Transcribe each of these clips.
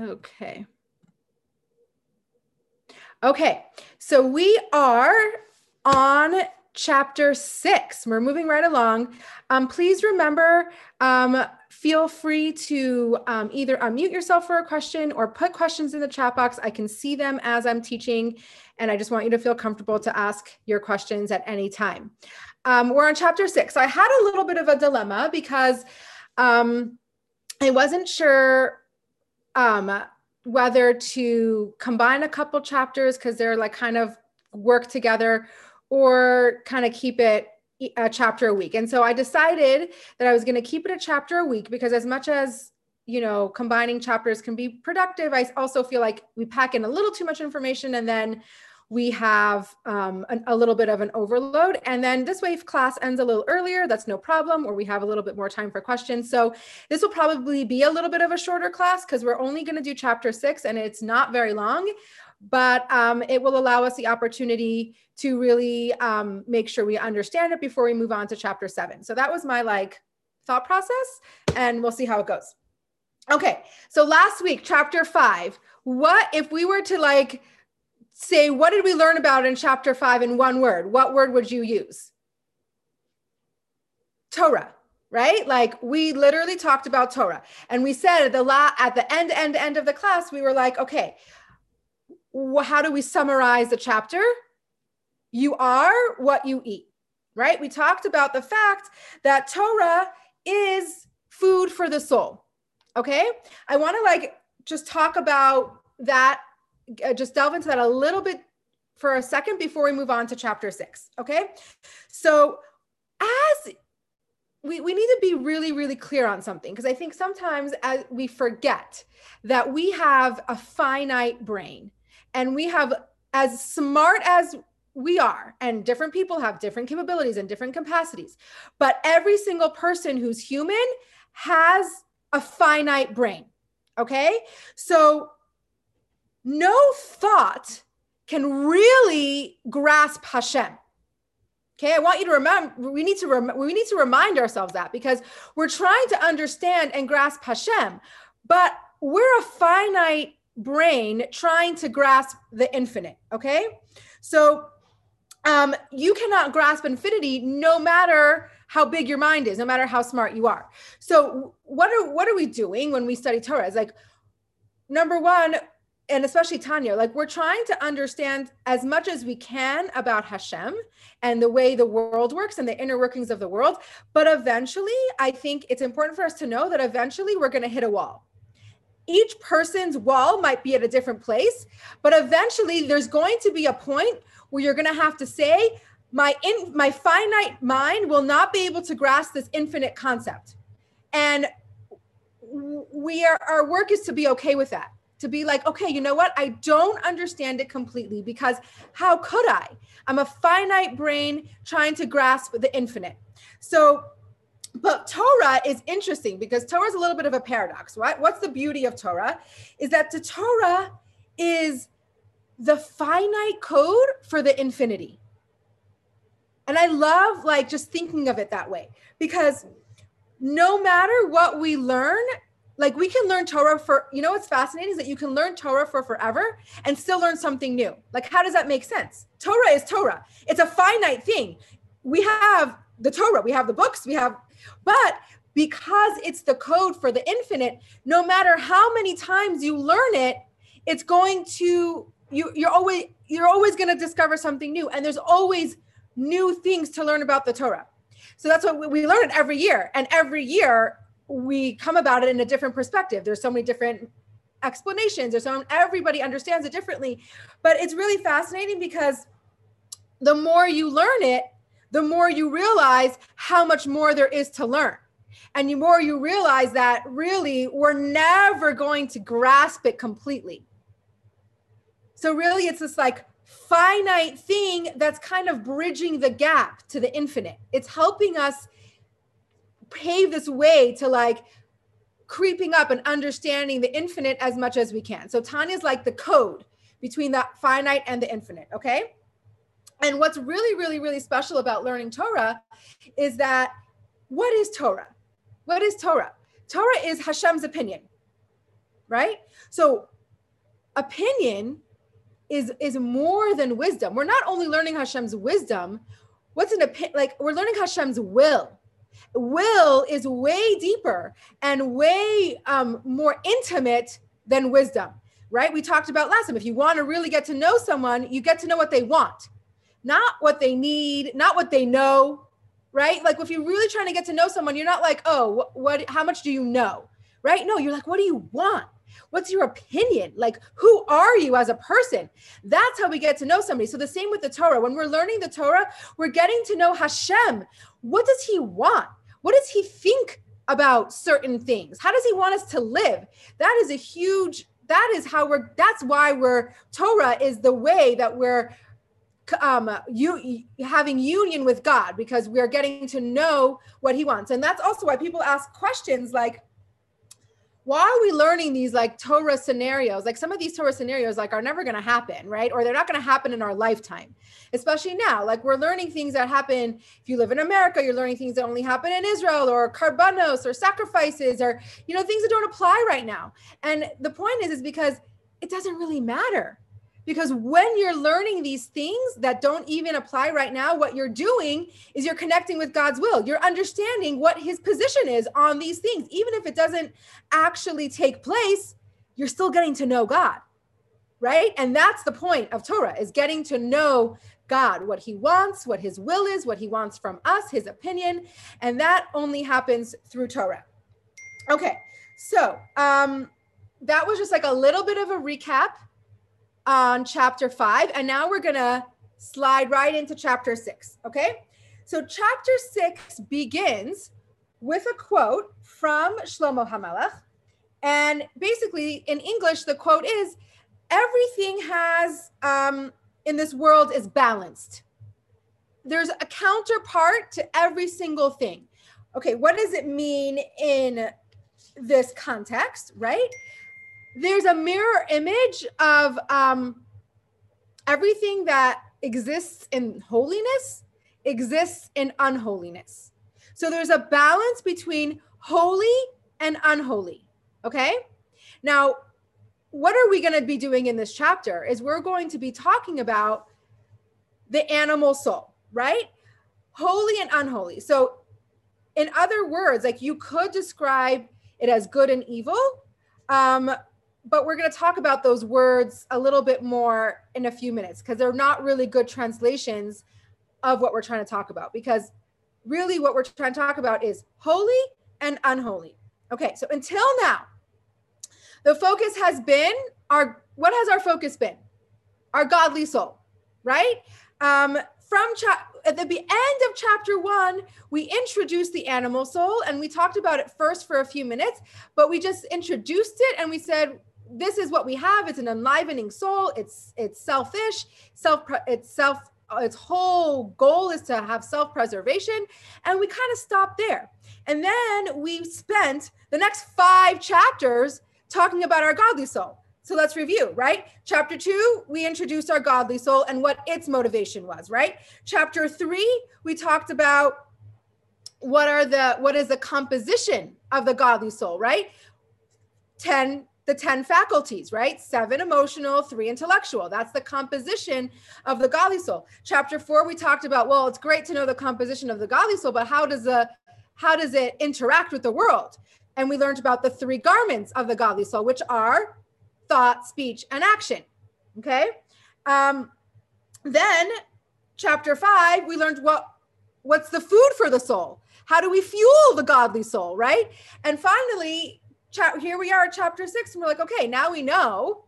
Okay. Okay, so we are on chapter six. We're moving right along. Um, please remember, um, feel free to um, either unmute yourself for a question or put questions in the chat box. I can see them as I'm teaching, and I just want you to feel comfortable to ask your questions at any time. Um, we're on chapter six. So I had a little bit of a dilemma because um, I wasn't sure um, whether to combine a couple chapters because they're like kind of work together or kind of keep it a chapter a week. And so I decided that I was going to keep it a chapter a week because as much as you know combining chapters can be productive, I also feel like we pack in a little too much information and then we have um, an, a little bit of an overload. And then this way, if class ends a little earlier, that's no problem, or we have a little bit more time for questions. So this will probably be a little bit of a shorter class because we're only going to do chapter six and it's not very long, but um, it will allow us the opportunity to really um, make sure we understand it before we move on to chapter seven. So that was my like thought process, and we'll see how it goes. Okay, so last week, chapter five. What if we were to like say, what did we learn about in chapter five in one word? What word would you use? Torah, right? Like we literally talked about Torah. And we said at the la- at the end, end, end of the class, we were like, okay, how do we summarize the chapter? You are what you eat, right? We talked about the fact that Torah is food for the soul. Okay. I want to like just talk about that Uh, just delve into that a little bit for a second before we move on to chapter six. Okay. So, as we, we need to be really, really clear on something because I think sometimes as we forget that we have a finite brain and we have, as smart as we are, and different people have different capabilities and different capacities, but every single person who's human has a finite brain. Okay. So, no thought can really grasp Hashem. Okay, I want you to remember we need to rem- we need to remind ourselves that because we're trying to understand and grasp Hashem, but we're a finite brain trying to grasp the infinite, okay? So um, you cannot grasp infinity no matter how big your mind is, no matter how smart you are. So what are what are we doing when we study Torah? It's like number one, and especially Tanya, like we're trying to understand as much as we can about Hashem and the way the world works and the inner workings of the world. But eventually, I think it's important for us to know that eventually we're going to hit a wall. Each person's wall might be at a different place, but eventually there's going to be a point where you're going to have to say, my in my finite mind will not be able to grasp this infinite concept. And we are our work is to be okay with that to be like, okay, you know what? I don't understand it completely because how could I? I'm a finite brain trying to grasp the infinite. So, but Torah is interesting because Torah is a little bit of a paradox, right? What's the beauty of Torah? Is that the Torah is the finite code for the infinity. And I love like just thinking of it that way because no matter what we learn, like we can learn Torah for, you know, what's fascinating is that you can learn Torah for forever and still learn something new. Like, how does that make sense? Torah is Torah, it's a finite thing. We have the Torah, we have the books, we have, but because it's the code for the infinite, no matter how many times you learn it, it's going to, you, you're always, you're always going to discover something new. And there's always new things to learn about the Torah. So that's what we learn it every year. And every year we come about it in a different perspective. There's so many different explanations. There's so everybody understands it differently. But it's really fascinating because the more you learn it, the more you realize how much more there is to learn. And the more you realize that really we're never going to grasp it completely. So, really, it's this like finite thing that's kind of bridging the gap to the infinite. It's helping us pave this way to like creeping up and understanding the infinite as much as we can. So Tanya's like the code between the finite and the infinite, okay? And what's really, really, really special about learning Torah is that what is Torah? What is Torah? Torah is Hashem's opinion, right? So opinion is is more than wisdom. We're not only learning Hashem's wisdom, what's an opinion like we're learning Hashem's will. Will is way deeper and way um, more intimate than wisdom, right? We talked about last time. If you want to really get to know someone, you get to know what they want, not what they need, not what they know, right? Like if you're really trying to get to know someone, you're not like, oh, what, what how much do you know, right? No, you're like, what do you want? What's your opinion? Like, who are you as a person? That's how we get to know somebody. So, the same with the Torah. When we're learning the Torah, we're getting to know Hashem. What does He want? What does He think about certain things? How does He want us to live? That is a huge, that is how we're, that's why we're, Torah is the way that we're um you having union with god because we're getting to know what he wants and that's also why people ask questions like why are we learning these like Torah scenarios? Like some of these Torah scenarios like are never going to happen, right? Or they're not going to happen in our lifetime. Especially now, like we're learning things that happen if you live in America, you're learning things that only happen in Israel or karbanos or sacrifices or you know things that don't apply right now. And the point is is because it doesn't really matter because when you're learning these things that don't even apply right now, what you're doing is you're connecting with God's will. You're understanding what his position is on these things. Even if it doesn't actually take place, you're still getting to know God. Right? And that's the point of Torah is getting to know God, what he wants, what his will is, what he wants from us, his opinion, and that only happens through Torah. Okay. So, um that was just like a little bit of a recap on chapter five. And now we're going to slide right into chapter six. Okay. So, chapter six begins with a quote from Shlomo HaMelech. And basically, in English, the quote is everything has um, in this world is balanced. There's a counterpart to every single thing. Okay, what does it mean in this context, right? There's a mirror image of um, everything that exists in holiness exists in unholiness. So there's a balance between holy and unholy. Okay. Now, what are we going to be doing in this chapter? Is we're going to be talking about the animal soul, right? Holy and unholy. So, in other words, like you could describe it as good and evil. Um, but we're going to talk about those words a little bit more in a few minutes because they're not really good translations of what we're trying to talk about because really what we're trying to talk about is holy and unholy. Okay, so until now, the focus has been our what has our focus been? Our godly soul, right? Um, from cha- at the end of chapter one, we introduced the animal soul and we talked about it first for a few minutes, but we just introduced it and we said this is what we have. It's an enlivening soul. It's it's selfish, self it's self its whole goal is to have self-preservation and we kind of stop there. And then we spent the next 5 chapters talking about our godly soul. So let's review, right? Chapter 2, we introduced our godly soul and what its motivation was, right? Chapter 3, we talked about what are the what is the composition of the godly soul, right? 10 the 10 faculties, right? Seven emotional, three intellectual. That's the composition of the godly soul. Chapter four, we talked about, well, it's great to know the composition of the godly soul, but how does the how does it interact with the world? And we learned about the three garments of the godly soul, which are thought, speech, and action. Okay. Um, then chapter five, we learned what what's the food for the soul? How do we fuel the godly soul, right? And finally, cha- here we are at chapter six, and we're like, okay, now we know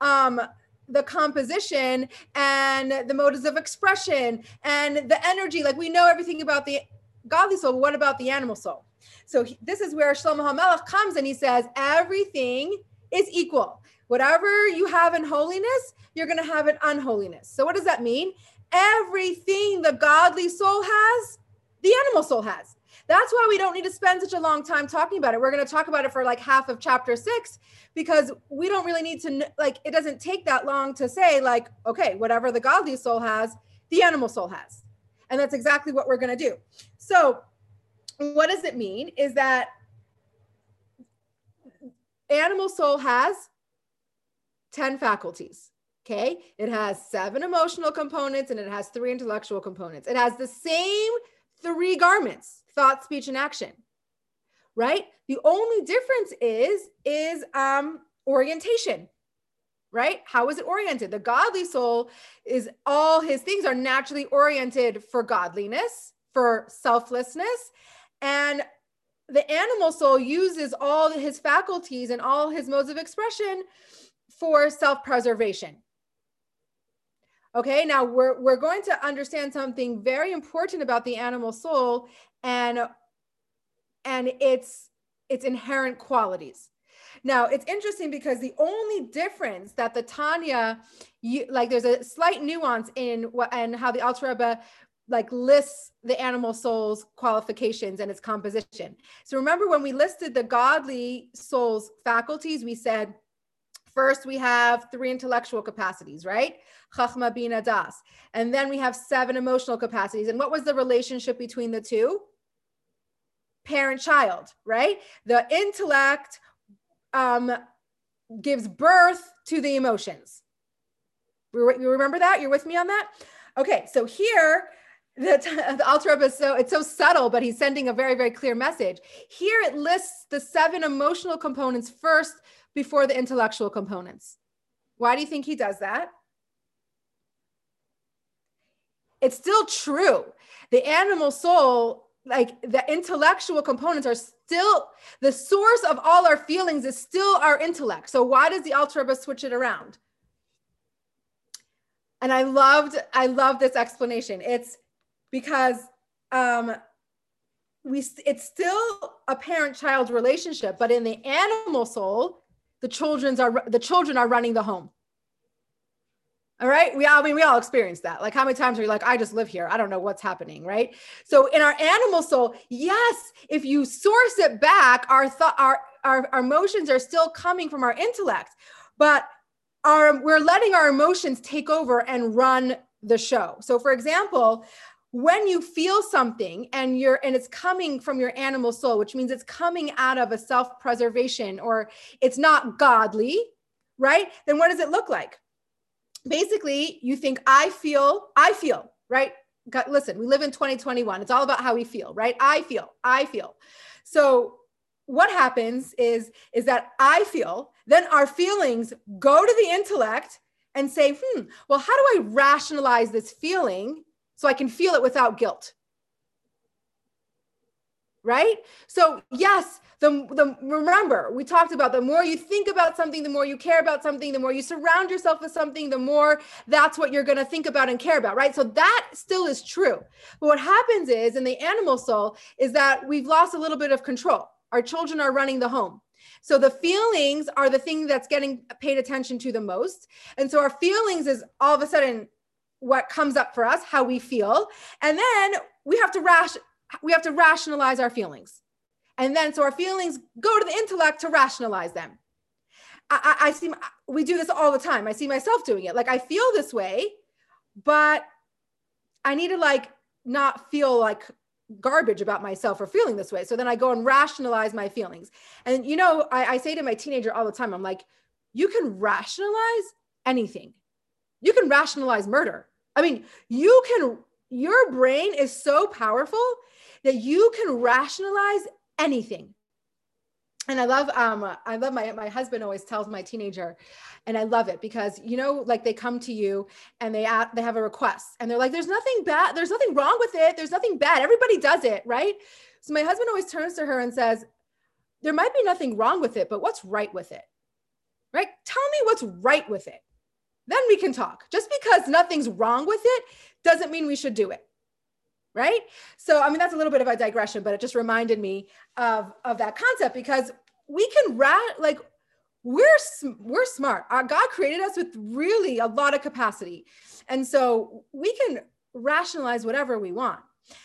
um, the composition and the modes of expression and the energy. Like we know everything about the godly soul. But what about the animal soul? So he, this is where Shlomo HaMelech comes and he says, everything is equal. Whatever you have in holiness, you're going to have in unholiness. So what does that mean? Everything the godly soul has, the animal soul has. That's why we don't need to spend such a long time talking about it. We're going to talk about it for like half of chapter six because we don't really need to, like, it doesn't take that long to say, like, okay, whatever the godly soul has, the animal soul has. And that's exactly what we're going to do. So, what does it mean is that animal soul has 10 faculties. Okay. It has seven emotional components and it has three intellectual components. It has the same three garments thought, speech, and action. Right. The only difference is, is um, orientation. Right. How is it oriented? The godly soul is all his things are naturally oriented for godliness, for selflessness. And the animal soul uses all his faculties and all his modes of expression for self preservation. Okay, now we're, we're going to understand something very important about the animal soul and, and its, its inherent qualities. Now, it's interesting because the only difference that the Tanya, you, like there's a slight nuance in what and how the Alter Rebbe like lists the animal soul's qualifications and its composition. So remember when we listed the godly soul's faculties, we said first we have three intellectual capacities, right? Chachma Bina Das. And then we have seven emotional capacities. And what was the relationship between the two? Parent child, right? The intellect um, gives birth to the emotions. You remember that? You're with me on that? Okay, so here the, the Alter Rebbe is so it's so subtle, but he's sending a very very clear message. Here it lists the seven emotional components first before the intellectual components. Why do you think he does that? It's still true. The animal soul, like the intellectual components, are still the source of all our feelings is still our intellect. So why does the Alter Rebbe switch it around? And I loved, I love this explanation. It's because um, we it's still a parent-child relationship, but in the animal soul, the children's are the children are running the home. All right. We all, I mean, we all experience that. Like, how many times are you like, I just live here. I don't know what's happening. Right. So, in our animal soul, yes, if you source it back, our thought, our, our, our emotions are still coming from our intellect, but our, we're letting our emotions take over and run the show. So, for example, when you feel something and you're and it's coming from your animal soul which means it's coming out of a self-preservation or it's not godly right? Then what does it look like? Basically you think i feel i feel right? God, listen we live in 2021 it's all about how we feel right? I feel i feel. So what happens is is that i feel then our feelings go to the intellect and say hmm well how do i rationalize this feeling so I can feel it without guilt. Right? So, yes, the, the remember, we talked about the more you think about something, the more you care about something, the more you surround yourself with something, the more that's what you're going to think about and care about, right? So that still is true. But what happens is in the animal soul is that we've lost a little bit of control. Our children are running the home. So the feelings are the thing that's getting paid attention to the most. And so our feelings is all of a sudden what comes up for us, how we feel, and then we have to we have to rationalize our feelings. And then so our feelings go to the intellect to rationalize them. I, I, I see we do this all the time. I see myself doing it. Like I feel this way, but I need to like not feel like garbage about myself or feeling this way. So then I go and rationalize my feelings. And you know, I, I say to my teenager all the time, I'm like, you can rationalize anything. You can rationalize murder. I mean, you can, your brain is so powerful that you can rationalize anything. And I love, um, I love my, my husband always tells my teenager, and I love it because, you know, like they come to you and they, they have a request and they're like, there's nothing bad. There's nothing wrong with it. There's nothing bad. Everybody does it. Right. So my husband always turns to her and says, there might be nothing wrong with it, but what's right with it? Right. Tell me what's right with it then we can talk. Just because nothing's wrong with it doesn't mean we should do it. Right. So, I mean, that's a little bit of a digression, but it just reminded me of, of that concept because we can rat like we're we're smart. Our God created us with really a lot of capacity. And so we can rationalize whatever we want.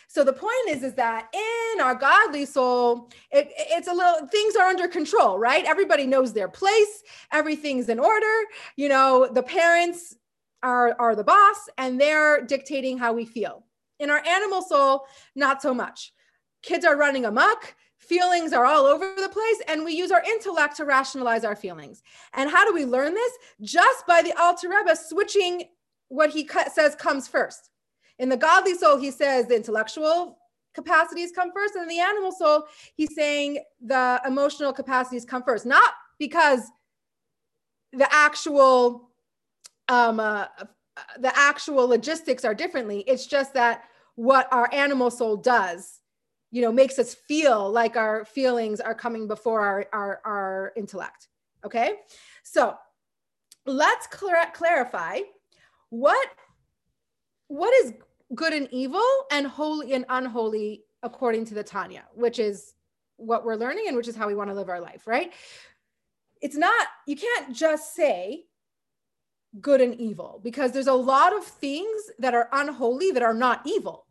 So the point is, is that in our godly soul, it, it's a little things are under control, right? Everybody knows their place, everything's in order. You know, the parents are are the boss, and they're dictating how we feel. In our animal soul, not so much. Kids are running amok. feelings are all over the place and we use our intellect to rationalize our feelings. And how do we learn this? Just by the Alter Rebbe switching what he says comes first. In the godly soul, he says the intellectual capacities come first, and in the animal soul, he's saying the emotional capacities come first. Not because the actual um, uh, the actual logistics are differently. It's just that what our animal soul does you know makes us feel like our feelings are coming before our our, our intellect okay so let's clar- clarify what what is good and evil and holy and unholy according to the tanya which is what we're learning and which is how we want to live our life right it's not you can't just say good and evil because there's a lot of things that are unholy that are not evil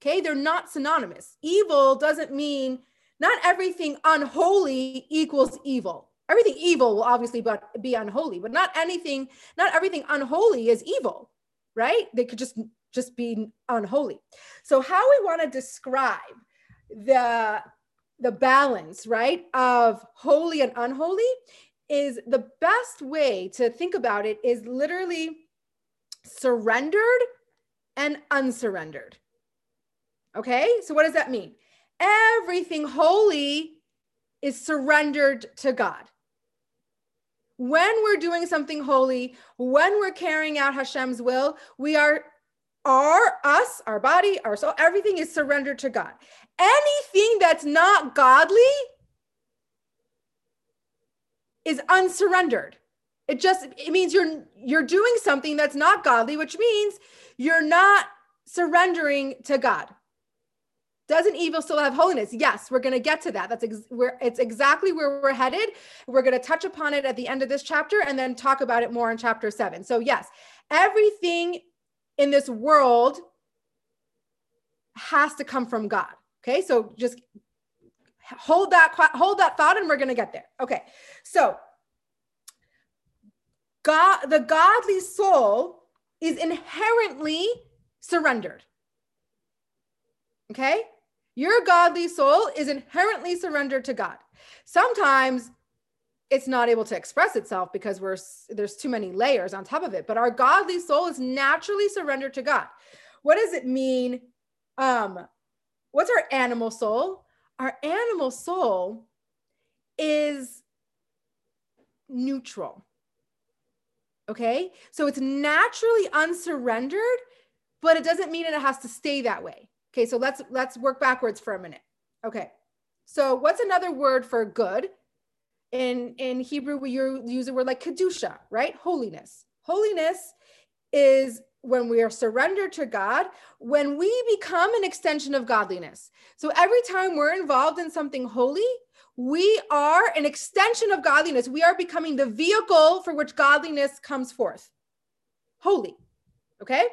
Okay, they're not synonymous. Evil doesn't mean not everything unholy equals evil. Everything evil will obviously but be unholy, but not anything, not everything unholy is evil, right? They could just just be unholy. So how we want to describe the the balance, right, of holy and unholy is the best way to think about it is literally surrendered and unsurrendered. Okay, so what does that mean? Everything holy is surrendered to God. When we're doing something holy, when we're carrying out Hashem's will, we are our us, our body, our soul, everything is surrendered to God. Anything that's not godly is unsurrendered. It just it means you're you're doing something that's not godly, which means you're not surrendering to God. Doesn't evil still have holiness? Yes, we're going to get to that. That's ex- where it's exactly where we're headed. We're going to touch upon it at the end of this chapter and then talk about it more in chapter 7. So yes, everything in this world has to come from God. Okay? So just hold that hold that thought and we're to get there. Okay. So God the godly soul is inherently surrendered. Okay? Your godly soul is inherently surrendered to God. Sometimes it's not able to express itself because we're there's too many layers on top of it, but our godly soul is naturally surrendered to God. What does it mean? Um, what's our animal soul? Our animal soul is neutral. Okay? So it's naturally unsurrendered, but it doesn't mean it has to stay that way. Okay, so let's let's work backwards for a minute. Okay. So what's another word for good? In in Hebrew, we use a word like kedusha, right? Holiness. Holiness is when we are surrendered to God, when we become an extension of godliness. So every time we're involved in something holy, we are an extension of godliness. We are becoming the vehicle for which godliness comes forth. Holy. Okay?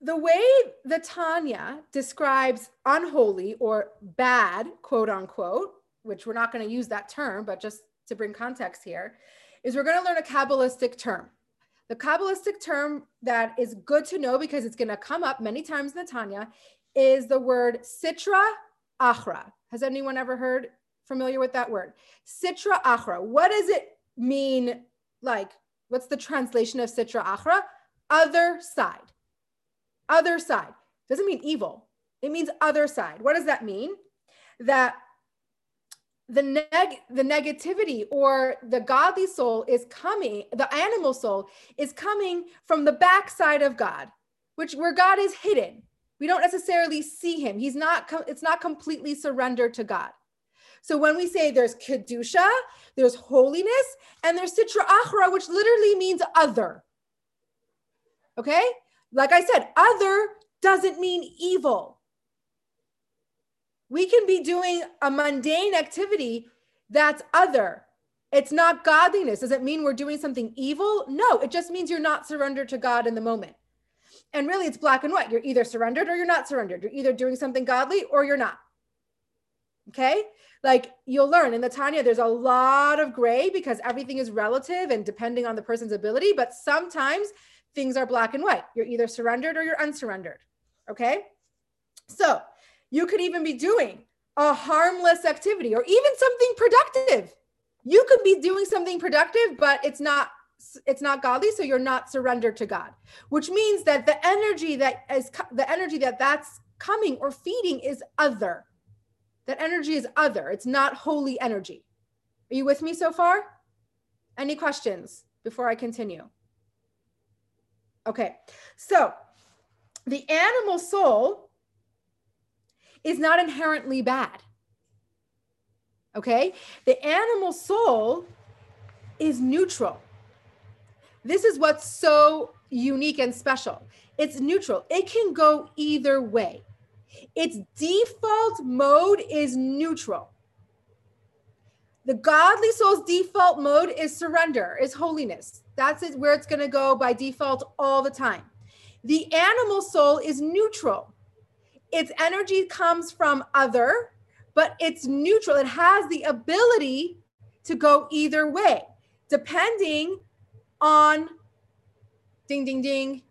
the way the Tanya describes unholy or bad, quote unquote, which we're not going to use that term, but just to bring context here, is we're going to learn a Kabbalistic term. The Kabbalistic term that is good to know because it's going to come up many times in the Tanya is the word Sitra Achra. Has anyone ever heard familiar with that word? Sitra Achra. What does it mean? Like, what's the translation of Sitra Achra? Other side other side doesn't mean evil it means other side what does that mean that the neg the negativity or the godly soul is coming the animal soul is coming from the backside of god which where god is hidden. We don't necessarily see him. He's not it's not completely surrendered to god. So when we say there's kedusha there's holiness and there's sitra achra which literally means other. Okay? Like I said, other doesn't mean evil. We can be doing a mundane activity that's other. It's not godliness. Does it mean we're doing something evil? No, it just means you're not surrendered to God in the moment. And really, it's black and white. You're either surrendered or you're not surrendered. You're either doing something godly or you're not. Okay? Like you'll learn in the Tanya, there's a lot of gray because everything is relative and depending on the person's ability. But sometimes things are black and white. You're either surrendered or you're unsurrendered. Okay. So You could even be doing a harmless activity or even something productive. You could be doing something productive, but it's not it's not godly so you're not surrendered to god which means that the energy that is the energy that that's coming or feeding is other. That energy is other. It's not holy energy. Are you with me so far? Any questions before i continue? Okay. So the animal soul is not inherently bad okay the animal soul is neutral this is what's so unique and special. It's neutral. It can go either way. Its default mode is neutral. The godly soul's default mode is surrender, is holiness. That's where it's going to go by default all the time. The animal soul is neutral. Its energy comes from other, but it's neutral. It has the ability to go either way, depending on ding, ding, ding,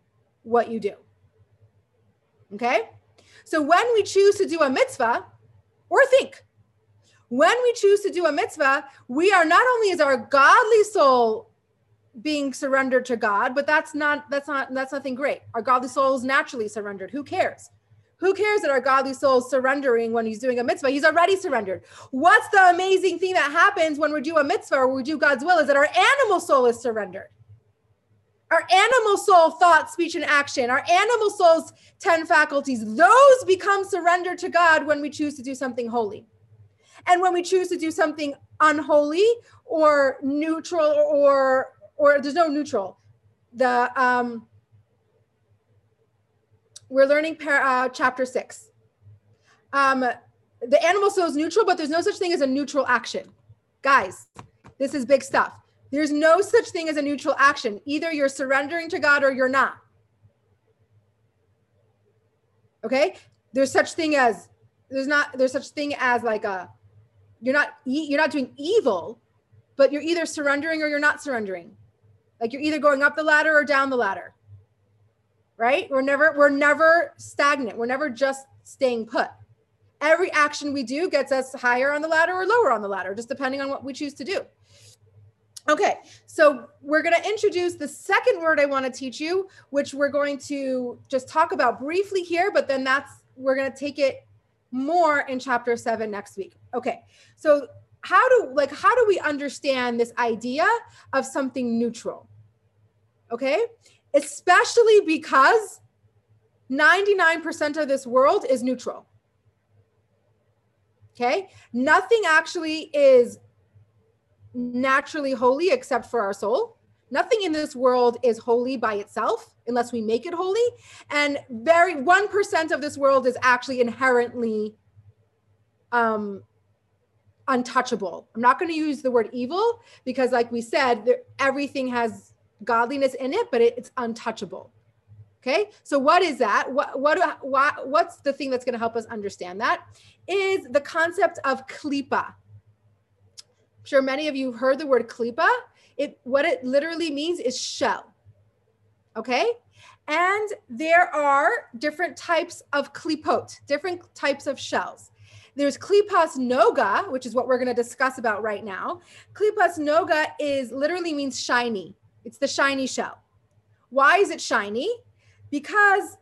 what you do. Okay? So when we choose to do a mitzvah, or think, when we choose to do a mitzvah, we are not only is our godly soul being surrendered to God, but that's not that's not that's nothing great. Our godly soul is naturally surrendered. Who cares? Who cares that our godly soul is surrendering when he's doing a mitzvah? He's already surrendered. What's the amazing thing that happens when we do a mitzvah or we do God's will is that our animal soul is surrendered our animal soul thought speech and action our animal soul's 10 faculties those become surrendered to god when we choose to do something holy and when we choose to do something unholy or neutral or or there's no neutral the um we're learning par- uh, chapter six um the animal soul is neutral but there's no such thing as a neutral action guys this is big stuff there's no such thing as a neutral action. Either you're surrendering to God or you're not. Okay? There's such thing as there's not there's such thing as like a you're not you're not doing evil, but you're either surrendering or you're not surrendering. Like you're either going up the ladder or down the ladder. Right? We're never we're never stagnant. We're never just staying put. Every action we do gets us higher on the ladder or lower on the ladder, just depending on what we choose to do. Okay, so we're going to introduce the second word I want to teach you, which we're going to just talk about briefly here, but then that's we're going to take it more in chapter 7 next week. Okay. So how do like how do we understand this idea of something neutral? Okay? Especially because 99% of this world is neutral. Okay? Nothing actually is naturally holy except for our soul. Nothing in this world is holy by itself unless we make it holy. And very 1% of this world is actually inherently um, untouchable. I'm not going to use the word evil because, like we said, there, everything has godliness in it, but it, it's untouchable. Okay, so what is that? What what what what's the thing that's going to help us understand that? Is the concept of klipa I'm sure many of you heard the word klipa. It what it literally means is shell. Okay? And there are different types of klipot, different types of shells. There's klipas noga, which is what we're going to discuss about right now. Klipas noga is literally means shiny. It's the shiny shell. Why is it shiny? Because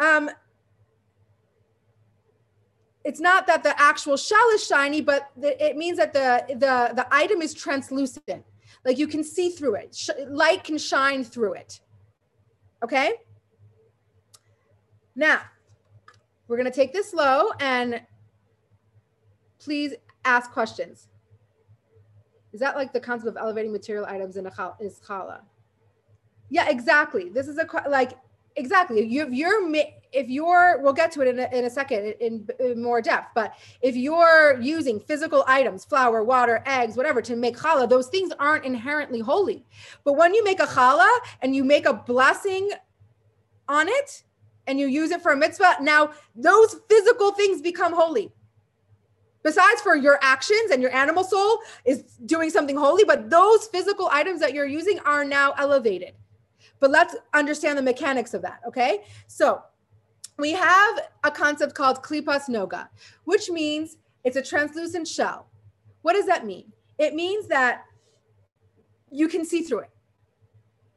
um, it's not that the actual shell is shiny, but the, it means that the, the, the item is translucent. Like you can see through it. Sh- light can shine through it. Okay? Now, we're going to take this slow and please ask questions. Is that like the concept of elevating material items in a chal- is challah? Yeah, exactly. This is a like exactly. You, you're if you're we'll get to it in a, in a second in, in, more depth but if you're using physical items flour water eggs whatever to make challah those things aren't inherently holy but when you make a challah and you make a blessing on it and you use it for a mitzvah now those physical things become holy besides for your actions and your animal soul is doing something holy but those physical items that you're using are now elevated but let's understand the mechanics of that okay so we have a concept called klipas noga, which means it's a translucent shell. What does that mean? It means that you can see through it.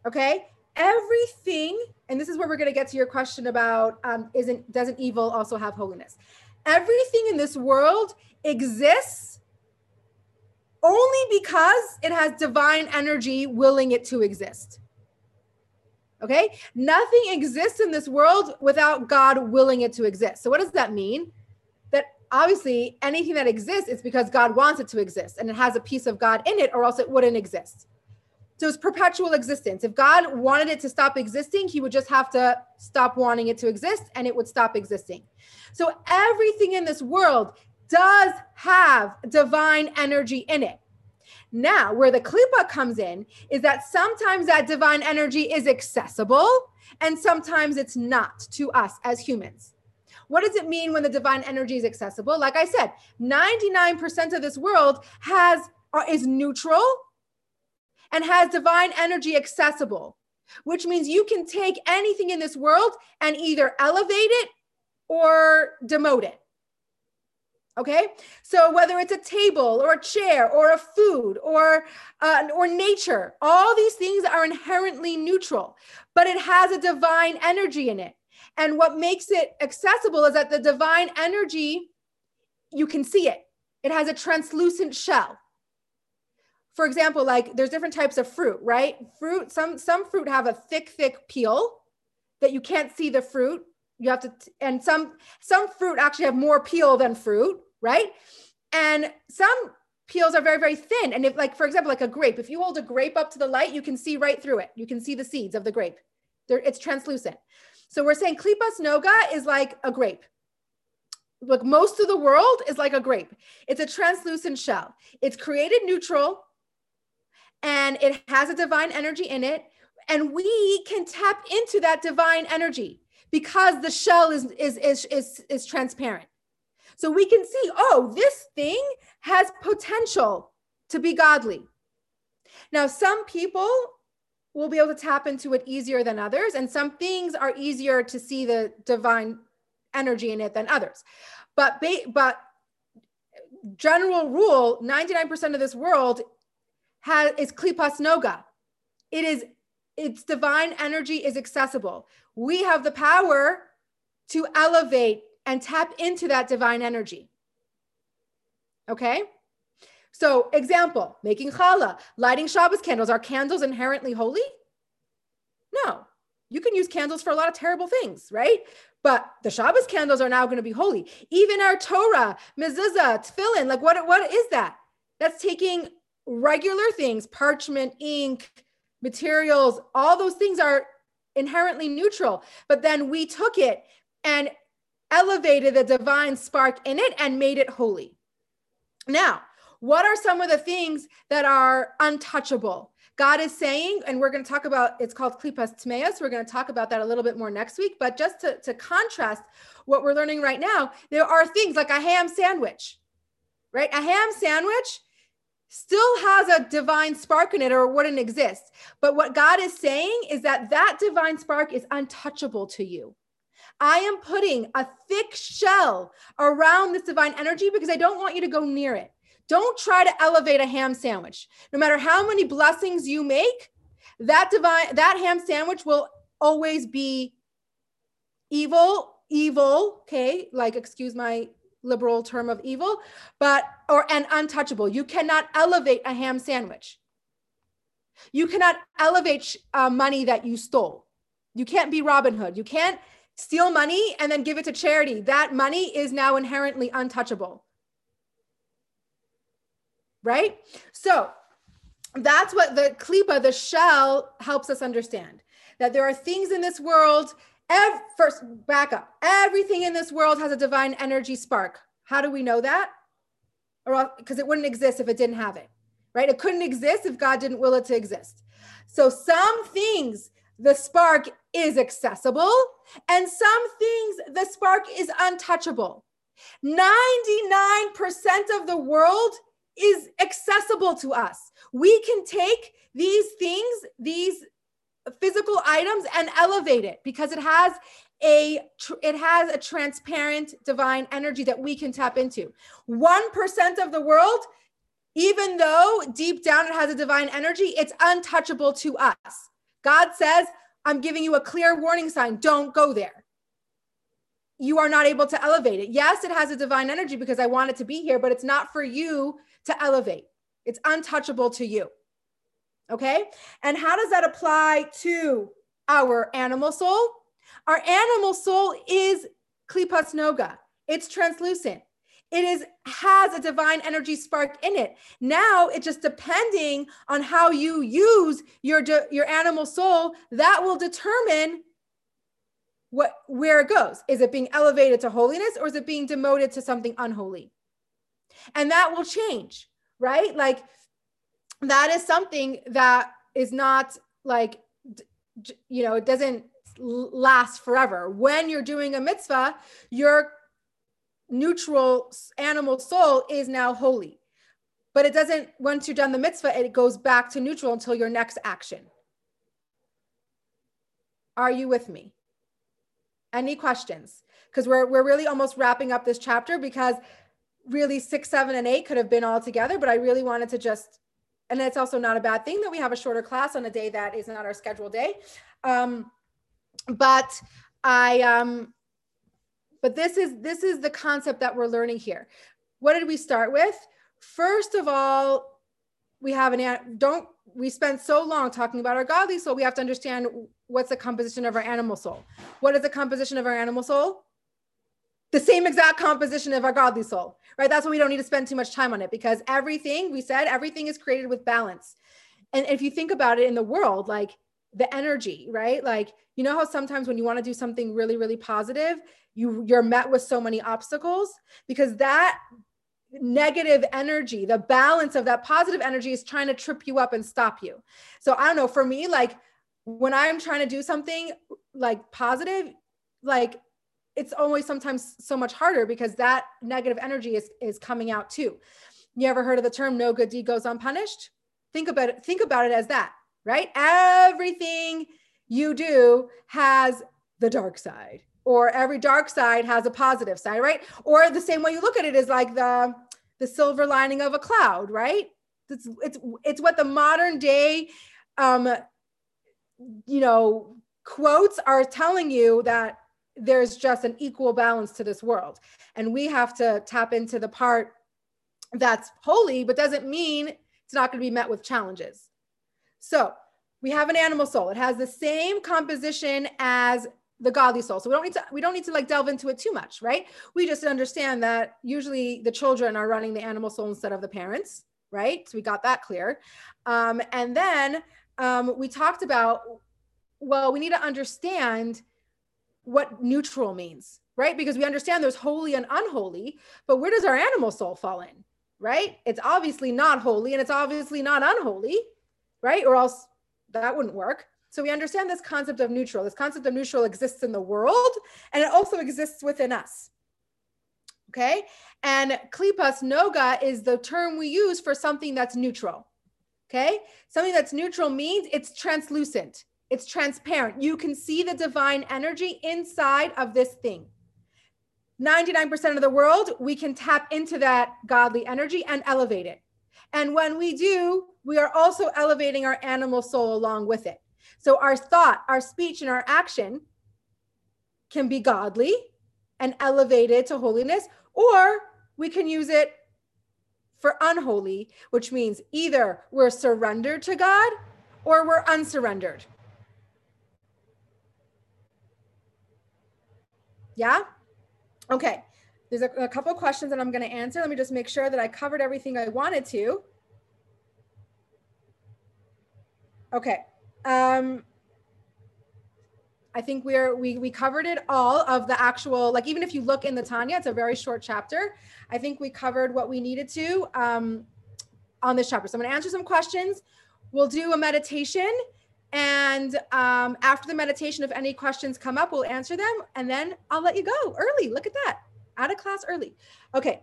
Okay? Everything, and this is where we're going to get to your question about um, isn't doesn't evil also have holiness? Everything in this world exists only because it has divine energy willing it to exist. Okay? Nothing exists in this world without God willing it to exist. So, what does that mean? That obviously anything that exists is because God wants it to exist and it has a piece of God in it, or else it wouldn't exist. So, it's perpetual existence. If God wanted it to stop existing, he would just have to stop wanting it to exist and it would stop existing. So, everything in this world does have divine energy in it. Now, where the klipa comes in is that sometimes that divine energy is accessible and sometimes it's not to us as humans. What does it mean when the divine energy is accessible? Like I said, 99% of this world has uh, is neutral and has divine energy accessible, which means you can take anything in this world and either elevate it or demote it. Okay, so whether it's a table or a chair or a food or uh, or nature, all these things are inherently neutral, but it has a divine energy in it. And what makes it accessible is that the divine energy, you can see it. It has a translucent shell. For example, like there's different types of fruit, right? Fruit, some some fruit have a thick, thick peel that you can't see the fruit. You have to, and some some fruit actually have more peel than fruit right? And some peels are very, very thin. And if, like, for example, like a grape, if you hold a grape up to the light, you can see right through it. You can see the seeds of the grape. They're, it's translucent. So we're saying Klipas Noga is like a grape. Like most of the world is like a grape. It's a translucent shell. It's created neutral and it has a divine energy in it. And we can tap into that divine energy because the shell is, is, is, is, is transparent. So we can see, oh, this thing has potential to be godly. Now, some people will be able to tap into it easier than others, and some things are easier to see the divine energy in it than others. But but general rule, 99% of this world has is klipas noga. It is its divine energy is accessible. We have the power to elevate and tap into that divine energy. Okay? So, example, making challah, lighting Shabbos candles. Are candles inherently holy? No. You can use candles for a lot of terrible things, right? But the Shabbos candles are now going to be holy. Even our Torah, mezuzah, tefillin, like what, what is that? That's taking regular things, parchment, ink, materials, all those things are inherently neutral. But then we took it and elevated the divine spark in it and made it holy. Now, what are some of the things that are untouchable? God is saying, and we're going to talk about it's called Klipas Tmeas. We're going to talk about that a little bit more next week. But just to, to contrast what we're learning right now, there are things like a ham sandwich, right? A ham sandwich still has a divine spark in it or wouldn't exist. But what God is saying is that that divine spark is untouchable to you. I am putting a thick shell around this divine energy because I don't want you to go near it. Don't try to elevate a ham sandwich. No matter how many blessings you make, that divine that ham sandwich will always be evil, evil, okay? Like excuse my liberal term of evil, but or and untouchable. You cannot elevate a ham sandwich. You cannot elevate uh, money that you stole. You can't be Robin Hood. You can't steal money and then give it to charity. That money is now inherently untouchable. Right? So that's what the klipa, the shell, helps us understand that there are things in this world. Ev- first, back up. Everything in this world has a divine energy spark. How do we know that? Because it wouldn't exist if it didn't have it, right? It couldn't exist if God didn't will it to exist. So some things the spark is accessible, and some things the spark is untouchable. 99% of the world is accessible to us. We can take these things, these physical items, and elevate it because it has a it has a transparent divine energy that we can tap into 1% of the world even though deep down it has a divine energy it's untouchable to us god says i'm giving you a clear warning sign. Don't go there. You are not able to elevate it. Yes it has a divine energy because i want it to be here but it's not for you to elevate. It's untouchable to you. Okay? And how does that apply to our animal soul? Our animal soul is klipas noga. It's translucent. It is has a divine energy spark in it. Now it's just depending on how you use your your animal soul that will determine what where it goes. Is it being elevated to holiness or is it being demoted to something unholy? And that will change, right? Like that is something that is not like you know, it doesn't last forever. When you're doing a mitzvah, your neutral animal soul is now holy. But it doesn't, once you're done the mitzvah, it goes back to neutral until your next action. Are you with me? Any questions? Because we're, we're really almost wrapping up this chapter because really six, seven, and eight could have been all together, but I really wanted to just, and it's also not a bad thing that we have a shorter class on a day that is not our scheduled day. Um, but I um but this is this is the concept that we're learning here. What did we start with? First of all, we have an don't we spend so long talking about our godly soul, we have to understand what's the composition of our animal soul. What is the composition of our animal soul? The same exact composition of our godly soul, right? That's why we don't need to spend too much time on it because everything we said, everything is created with balance. And if you think about it in the world, like the energy, right? Like, you know how sometimes when you want to do something really, really positive, you you're met with so many obstacles because that negative energy, the balance of that positive energy is trying to trip you up and stop you. So I don't know, for me, like when I'm trying to do something like positive, like it's always sometimes so much harder because that negative energy is is coming out too. You ever heard of the term no good deed goes unpunished? Think about it, think about it as that right? Everything you do has the dark side, or every dark side has a positive side, right? Or the same way you look at it is like the the silver lining of a cloud, right? It's it's it's what the modern day um you know quotes are telling you that there's just an equal balance to this world and we have to tap into the part that's holy but doesn't mean it's not going to be met with challenges so we have an animal soul. It has the same composition as the godly soul. So we don't need to we don't need to like delve into it too much, right? We just understand that usually the children are running the animal soul instead of the parents, right? So we got that clear. Um, and then um, we talked about well, we need to understand what neutral means, right? Because we understand there's holy and unholy, but where does our animal soul fall in, right? It's obviously not holy and it's obviously not unholy, right? Or else that wouldn't work. So we understand this concept of neutral. This concept of neutral exists in the world and it also exists within us. Okay. And klipas noga is the term we use for something that's neutral. Okay. Something that's neutral means it's translucent, it's transparent. You can see the divine energy inside of this thing. 99% of the world, we can tap into that godly energy and elevate it. And when we do, we are also elevating our animal soul along with it. So our thought, our speech, and our action can be godly and elevated to holiness, or we can use it for unholy, which means either we're surrendered to God or we're unsurrendered. Yeah? Okay. There's a, a couple questions that I'm going to answer. Let me just make sure that I covered everything I wanted to. Okay. Um, I think we're we we covered it all of the actual like even if you look in the Tanya, it's a very short chapter. I think we covered what we needed to um, on this chapter. So I'm going to answer some questions. We'll do a meditation, and um, after the meditation, if any questions come up, we'll answer them, and then I'll let you go early. Look at that out of class early. Okay.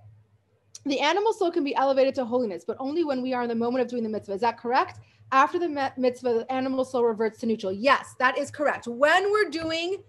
The animal soul can be elevated to holiness, but only when we are in the moment of doing the mitzvah. Is that correct? After the mitzvah, the animal soul reverts to neutral. Yes, that is correct. When we're doing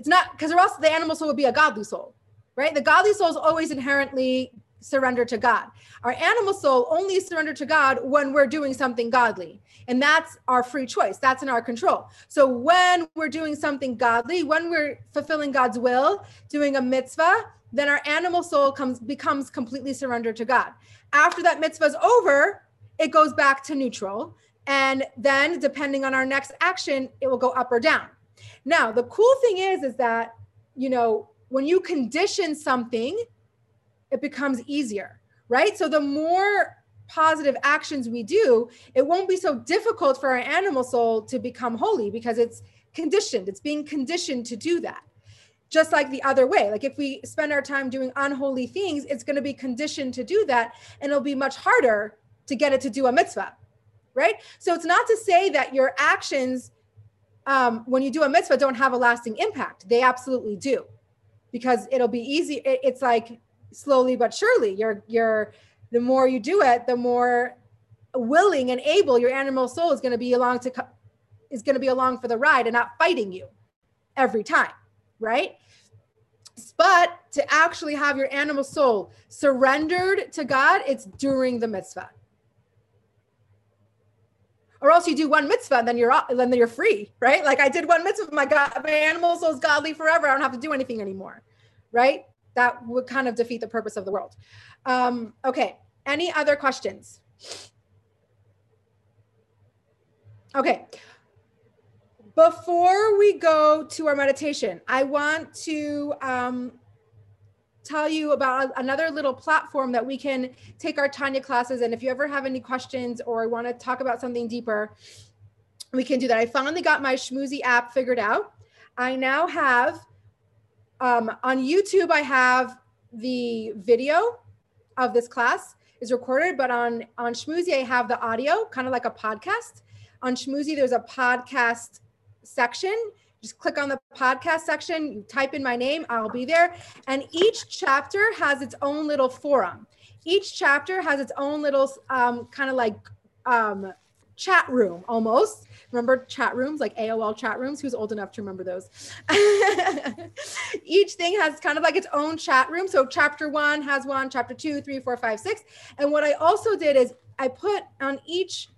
it's not because or else the animal soul would be a godly soul, right? The godly soul is always inherently surrender to God. Our animal soul only surrender to God when we're doing something godly. And that's our free choice. That's in our control. So when we're doing something godly, when we're fulfilling God's will, doing a mitzvah, then our animal soul comes becomes completely surrendered to God. After that mitzvah is over, it goes back to neutral. And then depending on our next action, it will go up or down. Now, the cool thing is, is that, you know, when you condition something, it becomes easier, right? So the more positive actions we do, it won't be so difficult for our animal soul to become holy because it's conditioned. It's being conditioned to do that. Just like the other way. Like if we spend our time doing unholy things, it's going to be conditioned to do that. And it'll be much harder to get it to do a mitzvah, right? So it's not to say that your actions, um, when you do a mitzvah, don't have a lasting impact. They absolutely do because it'll be easy. It's like slowly but surely you're you're the more you do it the more willing and able your animal soul is going to be along to is going to be along for the ride and not fighting you every time right but to actually have your animal soul surrendered to god it's during the mitzvah or else you do one mitzvah and then you're then you're free right like i did one mitzvah my god my animal soul is godly forever i don't have to do anything anymore right that would kind of defeat the purpose of the world. Um, okay, any other questions? Okay. Before we go to our meditation, I want to um, tell you about another little platform that we can take our Tanya classes. And if you ever have any questions or want to talk about something deeper, we can do that. I finally got my Schmoozy app figured out. I now have um, on YouTube, I have the video of this class is recorded, but on on Schmoozy, I have the audio, kind of like a podcast. On Schmoozy, there's a podcast section. Just click on the podcast section, you type in my name, I'll be there. And each chapter has its own little forum. Each chapter has its own little um, kind of like um, chat room almost Remember chat rooms, like AOL chat rooms? Who's old enough to remember those? Each thing has kind of like its own chat room. So chapter one has one, chapter two, three, four, five, six. And what I also did is I put on each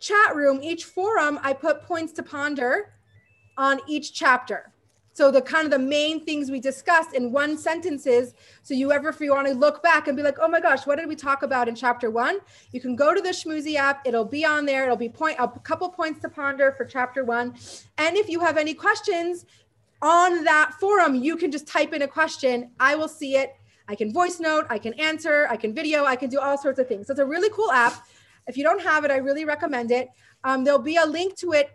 chat room, each forum, I put points to ponder on each chapter. So the kind of the main things we discussed in one sentences. So you ever, if you want to look back and be like, oh my gosh, what did we talk about in chapter one? You can go to the Schmoozy app. It'll be on there. It'll be point a couple points to ponder for chapter one. And if you have any questions on that forum, you can just type in a question. I will see it. I can voice note, I can answer, I can video, I can do all sorts of things. So it's a really cool app. If you don't have it, I really recommend it. Um, there'll be a link to it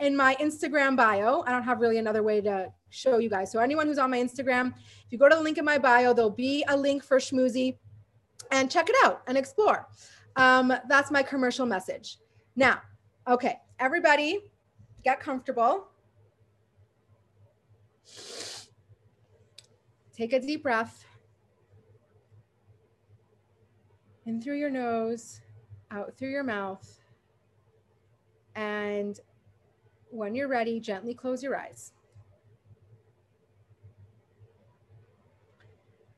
in my Instagram bio. I don't have really another way to show you guys. So anyone who's on my Instagram, if you go to the link in my bio, there'll be a link for Schmoozy and check it out and explore. Um, that's my commercial message. Now, okay, everybody get comfortable. Take a deep breath. In through your nose, out through your mouth. And when you're ready, gently close your eyes.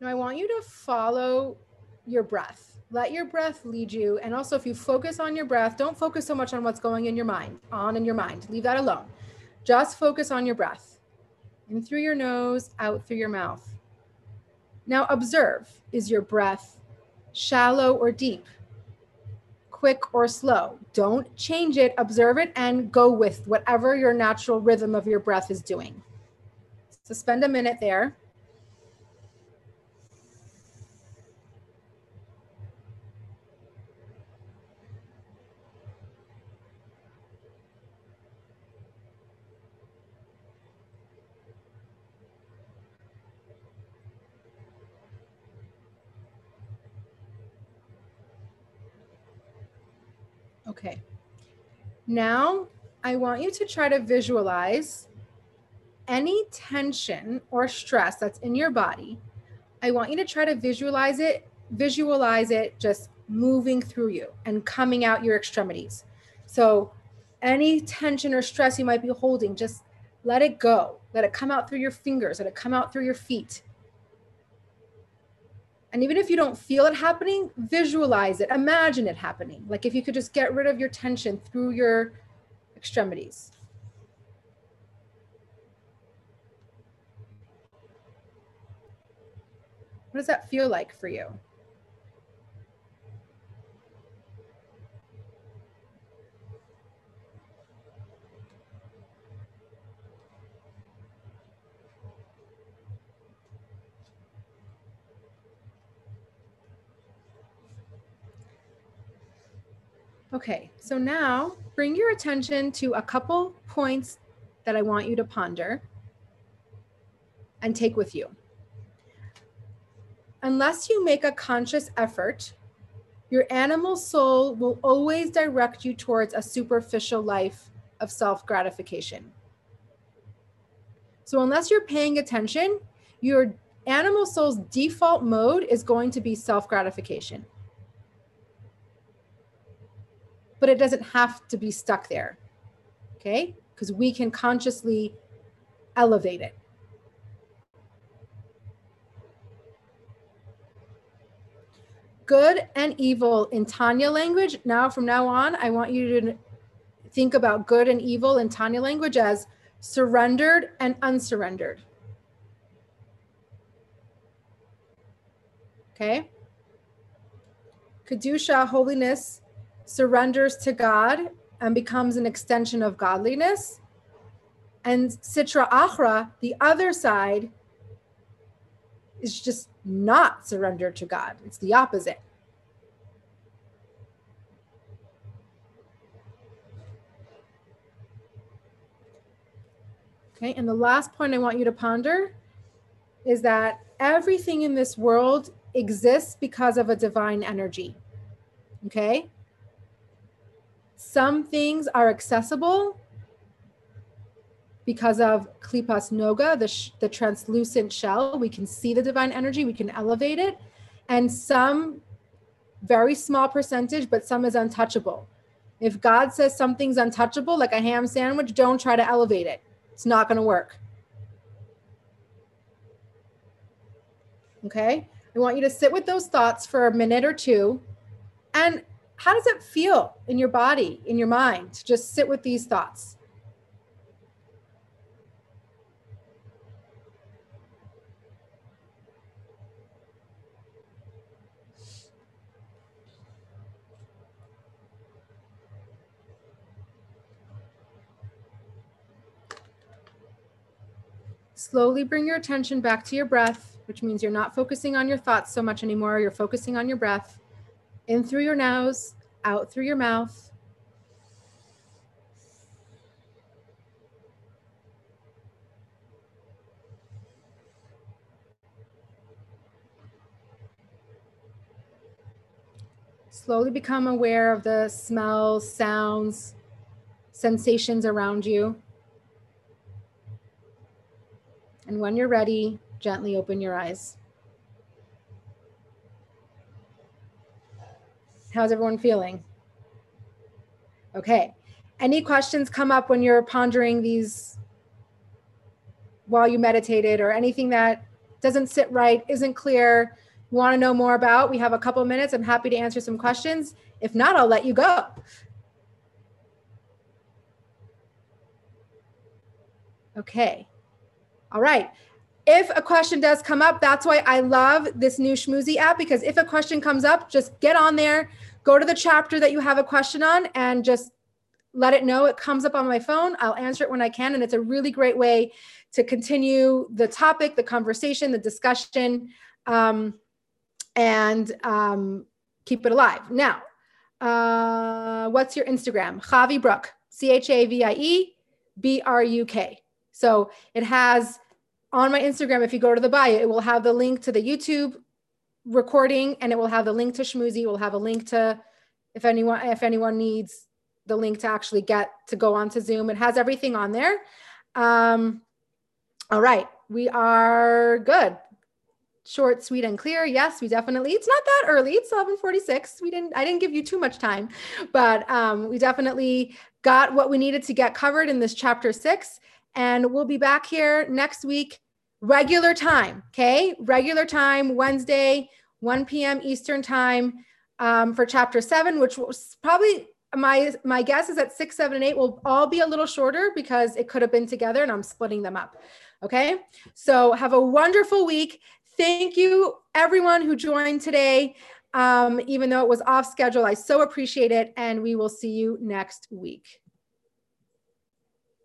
Now, I want you to follow your breath. Let your breath lead you. And also, if you focus on your breath, don't focus so much on what's going in your mind, on in your mind. Leave that alone. Just focus on your breath. In through your nose, out through your mouth. Now, observe is your breath shallow or deep? Quick or slow. Don't change it, observe it, and go with whatever your natural rhythm of your breath is doing. So spend a minute there. Okay. Now I want you to try to visualize any tension or stress that's in your body. I want you to try to visualize it, visualize it just moving through you and coming out your extremities. So any tension or stress you might be holding, just Let it go. Let it come out through your fingers. Let it come out through your feet. And even if you don't feel it happening, visualize it, imagine it happening. Like if you could just get rid of your tension through your extremities. What does that feel like for you? Okay, so now bring your attention to a couple points that I want you to ponder and take with you. Unless you make a conscious effort, your animal soul will always direct you towards a superficial life of self gratification. So, unless you're paying attention, your animal soul's default mode is going to be self gratification but it doesn't have to be stuck there. Okay? Because we can consciously elevate it. Good and evil in Tanya language. Now, from now on, I want you to think about good and evil in Tanya language as surrendered and unsurrendered. Okay? Kedusha, holiness, surrenders to God and becomes an extension of godliness. And Sitra Achra, the other side, is just not surrendered to God. It's the opposite. Okay, and the last point I want you to ponder is that everything in this world exists because of a divine energy. Okay? Some things are accessible because of klipas noga, the, sh- the translucent shell. We can see the divine energy, we can elevate it. And some, very small percentage, but some is untouchable. If God says something's untouchable, like a ham sandwich, don't try to elevate it. It's not going to work. Okay. I want you to sit with those thoughts for a minute or two and how does it feel in your body, in your mind to just sit with these thoughts? Slowly bring your attention back to your breath, which means you're not focusing on your thoughts so much anymore. You're focusing on your breath in through your nose, out through your mouth. Slowly become aware of the smells, sounds, sensations around you. And when you're ready, gently open your eyes. How's everyone feeling? Okay. Any questions come up when you're pondering these while you meditated or anything that doesn't sit right, isn't clear, you want to know more about? We have a couple minutes. I'm happy to answer some questions. If not, I'll let you go. Okay. All right if a question does come up, that's why I love this new Schmoozy app because if a question comes up, just get on there, go to the chapter that you have a question on, and just let it know. It comes up on my phone. I'll answer it when I can. And it's a really great way to continue the topic, the conversation, the discussion, um, and um, keep it alive. Now, uh, what's your Instagram? Chavie Bruk, C H A V I E B R U K. So it has on my Instagram, if you go to the bio, it will have the link to the YouTube recording and it will have the link to Schmoozy. It will have a link to if anyone if anyone needs the link to actually get to go on to Zoom. It has everything on there. Um, all right, we are good. Short, sweet, and clear. Yes, we definitely. It's not that early. It's 11:46. We didn't. I didn't give you too much time, but um, we definitely got what we needed to get covered in this chapter six. And we'll be back here next week, regular time. Okay. Regular time, Wednesday, 1 p.m. Eastern time um, for chapter seven, which was probably my my guess is that six, seven, and eight will all be a little shorter because it could have been together and I'm splitting them up. Okay. So have a wonderful week. Thank you, everyone who joined today. Um, even though it was off schedule, I so appreciate it. And we will see you next week.